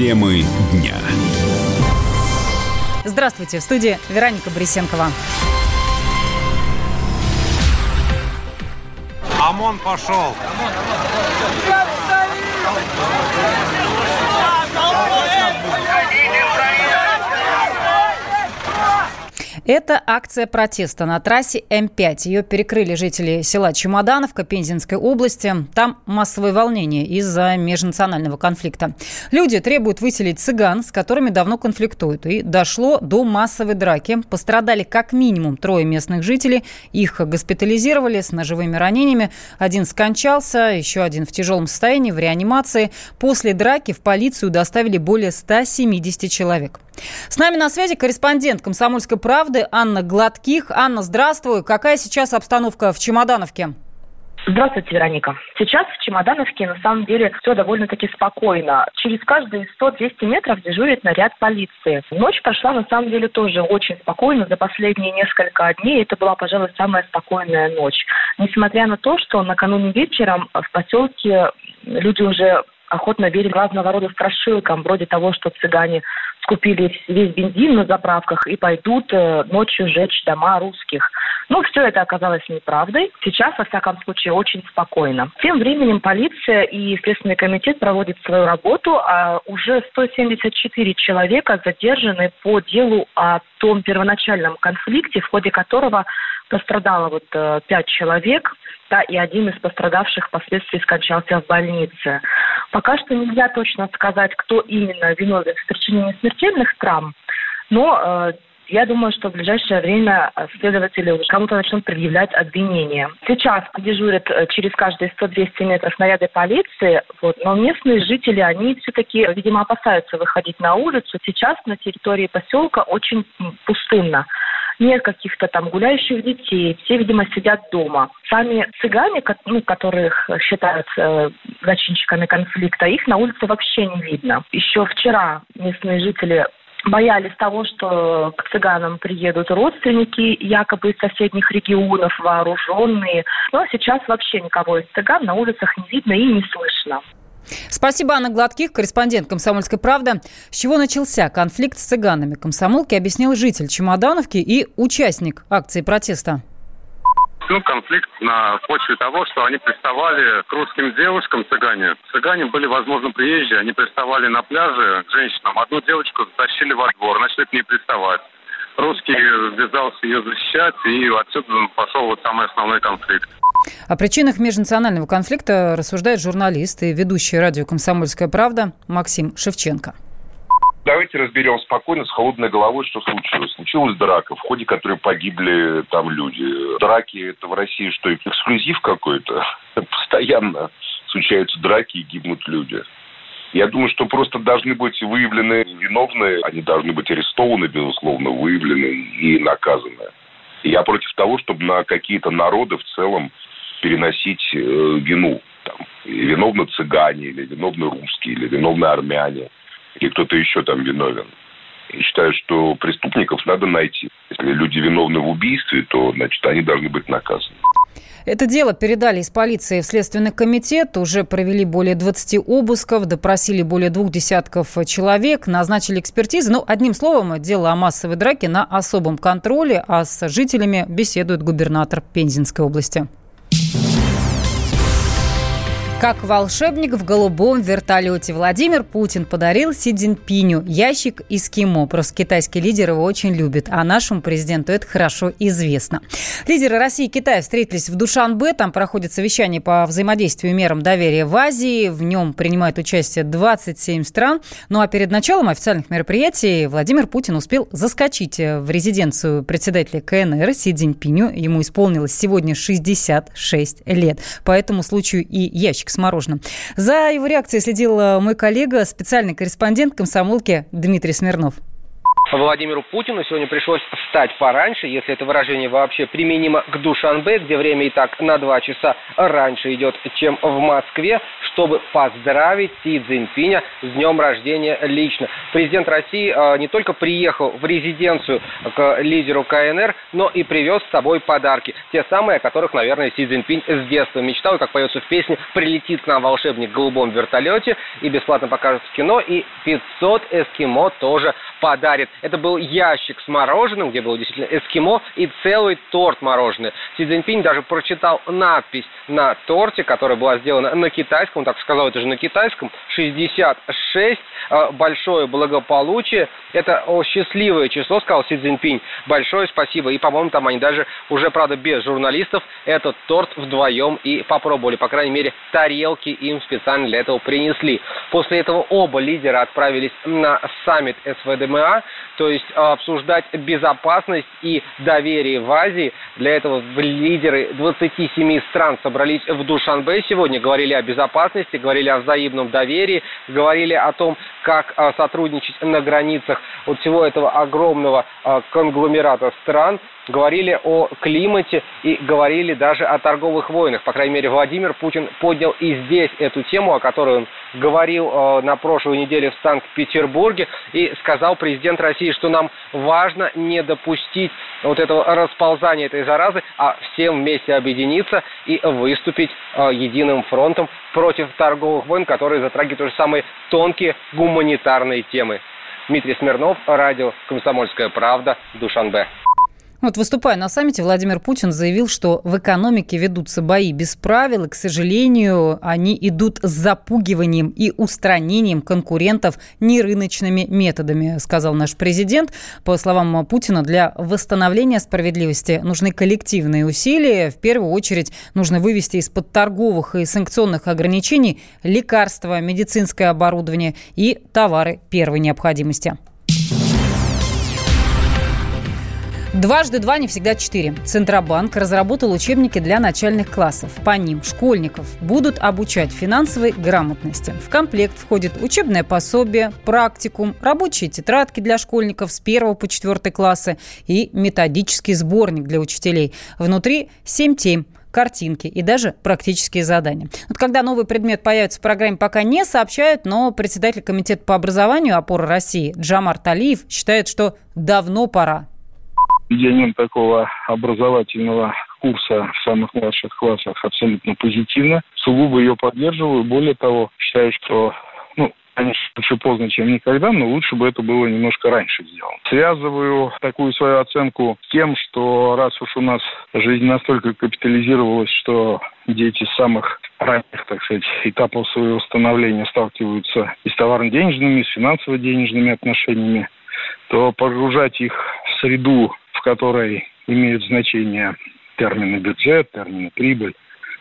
Темы дня. Здравствуйте, в студии Вероника Борисенкова. ОМОН пошел. ОМОН, Это акция протеста на трассе М5. Ее перекрыли жители села Чемодановка Пензенской области. Там массовое волнение из-за межнационального конфликта. Люди требуют выселить цыган, с которыми давно конфликтуют. И дошло до массовой драки. Пострадали как минимум трое местных жителей. Их госпитализировали с ножевыми ранениями. Один скончался, еще один в тяжелом состоянии, в реанимации. После драки в полицию доставили более 170 человек. С нами на связи корреспондент «Комсомольской правды» Анна Гладких. Анна, здравствуй. Какая сейчас обстановка в Чемодановке? Здравствуйте, Вероника. Сейчас в Чемодановке на самом деле все довольно-таки спокойно. Через каждые 100-200 метров дежурит наряд полиции. Ночь прошла на самом деле тоже очень спокойно. За последние несколько дней это была, пожалуй, самая спокойная ночь. Несмотря на то, что накануне вечером в поселке люди уже охотно верили разного рода страшилкам, вроде того, что цыгане скупили весь бензин на заправках и пойдут э, ночью сжечь дома русских. Но все это оказалось неправдой. Сейчас, во всяком случае, очень спокойно. Тем временем полиция и Следственный комитет проводят свою работу, а уже 174 человека задержаны по делу о том первоначальном конфликте, в ходе которого пострадало вот э, пять человек, да, и один из пострадавших впоследствии скончался в больнице. Пока что нельзя точно сказать, кто именно виновен в причинении смертельных травм, но э, я думаю, что в ближайшее время э, следователи уже кому-то начнут предъявлять обвинения. Сейчас дежурят э, через каждые 100-200 метров наряды полиции, вот, но местные жители, они все-таки, видимо, опасаются выходить на улицу. Сейчас на территории поселка очень пустынно нет каких-то там гуляющих детей, все, видимо, сидят дома. Сами цыгане, ну, которых считают э, зачинщиками конфликта, их на улице вообще не видно. Еще вчера местные жители боялись того, что к цыганам приедут родственники, якобы из соседних регионов, вооруженные. Но сейчас вообще никого из цыган на улицах не видно и не слышно. Спасибо, Анна Гладких, корреспондент «Комсомольской правды». С чего начался конфликт с цыганами? Комсомолки объяснил житель Чемодановки и участник акции протеста. Ну, конфликт на почве того, что они приставали к русским девушкам, цыгане. Цыгане были, возможно, приезжие, они приставали на пляже к женщинам. Одну девочку затащили во двор, начали к ней приставать. Русский ввязался ее защищать, и отсюда пошел вот самый основной конфликт. О причинах межнационального конфликта рассуждает журналист и ведущий радио «Комсомольская правда» Максим Шевченко. Давайте разберем спокойно, с холодной головой, что случилось. Случилась драка, в ходе которой погибли там люди. Драки – это в России что, эксклюзив какой-то? Постоянно случаются драки и гибнут люди. Я думаю, что просто должны быть выявлены виновные, они должны быть арестованы, безусловно, выявлены и наказаны. Я против того, чтобы на какие-то народы в целом переносить э, вину. Там, виновны цыгане, или виновны русские, или виновны армяне, или кто-то еще там виновен. Я считаю, что преступников надо найти. Если люди виновны в убийстве, то, значит, они должны быть наказаны. Это дело передали из полиции в Следственный комитет. Уже провели более 20 обысков, допросили более двух десятков человек, назначили экспертизы. Ну, одним словом, дело о массовой драке на особом контроле, а с жителями беседует губернатор Пензенской области. Как волшебник в голубом вертолете Владимир Путин подарил Си Цзиньпиню ящик кимо. Просто китайский лидер его очень любит, а нашему президенту это хорошо известно. Лидеры России и Китая встретились в Душанбе. Там проходит совещание по взаимодействию мерам доверия в Азии. В нем принимают участие 27 стран. Ну а перед началом официальных мероприятий Владимир Путин успел заскочить в резиденцию председателя КНР Си Цзиньпиню. Ему исполнилось сегодня 66 лет. По этому случаю и ящик с мороженым. За его реакцией следил э, мой коллега, специальный корреспондент комсомолки Дмитрий Смирнов. Владимиру Путину сегодня пришлось встать пораньше, если это выражение вообще применимо к Душанбе, где время и так на два часа раньше идет, чем в Москве, чтобы поздравить Си Цзиньпиня с днем рождения лично. Президент России э, не только приехал в резиденцию к лидеру КНР, но и привез с собой подарки. Те самые, о которых, наверное, Си Цзиньпинь с детства мечтал, как поется в песне, прилетит к нам волшебник в голубом вертолете и бесплатно покажет в кино, и 500 эскимо тоже подарит. Это был ящик с мороженым, где было действительно эскимо, и целый торт мороженое. Си Цзиньпинь даже прочитал надпись на торте, которая была сделана на китайском, он так сказал, это же на китайском, 66, э, большое благополучие. Это счастливое число, сказал Си Цзиньпинь. Большое спасибо. И, по-моему, там они даже уже, правда, без журналистов этот торт вдвоем и попробовали. По крайней мере, тарелки им специально для этого принесли. После этого оба лидера отправились на саммит СВДМА, то есть э, обсуждать безопасность и доверие в Азии. Для этого лидеры 27 стран собрались в Душанбе сегодня, говорили о безопасности, говорили о взаимном доверии, говорили о том, как э, сотрудничать на границах вот всего этого огромного э, конгломерата стран говорили о климате и говорили даже о торговых войнах. По крайней мере, Владимир Путин поднял и здесь эту тему, о которой он говорил э, на прошлой неделе в Санкт-Петербурге, и сказал президент России, что нам важно не допустить вот этого расползания этой заразы, а всем вместе объединиться и выступить э, единым фронтом против торговых войн, которые затрагивают тоже самые тонкие гуманитарные темы. Дмитрий Смирнов, радио «Комсомольская правда», Душанбе. Вот выступая на саммите, Владимир Путин заявил, что в экономике ведутся бои без правил, и, к сожалению, они идут с запугиванием и устранением конкурентов нерыночными методами, сказал наш президент. По словам Путина, для восстановления справедливости нужны коллективные усилия. В первую очередь нужно вывести из-под торговых и санкционных ограничений лекарства, медицинское оборудование и товары первой необходимости. Дважды два не всегда четыре. Центробанк разработал учебники для начальных классов. По ним школьников будут обучать финансовой грамотности. В комплект входит учебное пособие, практикум, рабочие тетрадки для школьников с 1 по 4 классы и методический сборник для учителей. Внутри 7 тем картинки и даже практические задания. Вот когда новый предмет появится в программе, пока не сообщают, но председатель комитета по образованию опоры России Джамар Талиев считает, что давно пора введением такого образовательного курса в самых младших классах абсолютно позитивно. Сугубо ее поддерживаю. Более того, считаю, что ну, конечно, лучше поздно, чем никогда, но лучше бы это было немножко раньше сделано. Связываю такую свою оценку с тем, что раз уж у нас жизнь настолько капитализировалась, что дети с самых ранних, так сказать, этапов своего становления сталкиваются и с товарно-денежными, и с финансово-денежными отношениями, то погружать их в среду в которой имеют значение термины бюджет, термины прибыль,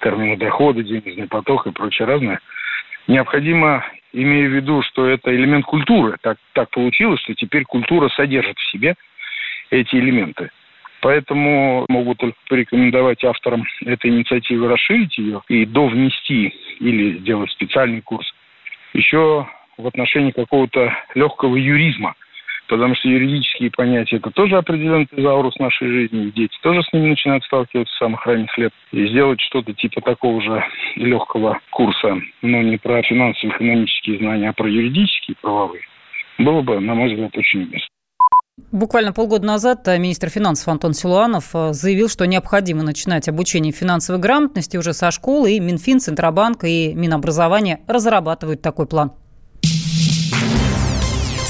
термины дохода, денежный поток и прочее разное, необходимо, имея в виду, что это элемент культуры, так, так получилось, что теперь культура содержит в себе эти элементы. Поэтому могу только порекомендовать авторам этой инициативы расширить ее и довнести или сделать специальный курс еще в отношении какого-то легкого юризма – потому что юридические понятия – это тоже определенный тезаурус нашей жизни, и дети тоже с ними начинают сталкиваться с самых ранних лет. И сделать что-то типа такого же легкого курса, но не про финансовые экономические знания, а про юридические правовые, было бы, на мой взгляд, очень уместно. Буквально полгода назад э, министр финансов Антон Силуанов э, заявил, что необходимо начинать обучение финансовой грамотности уже со школы, и Минфин, Центробанк и Минобразование разрабатывают такой план.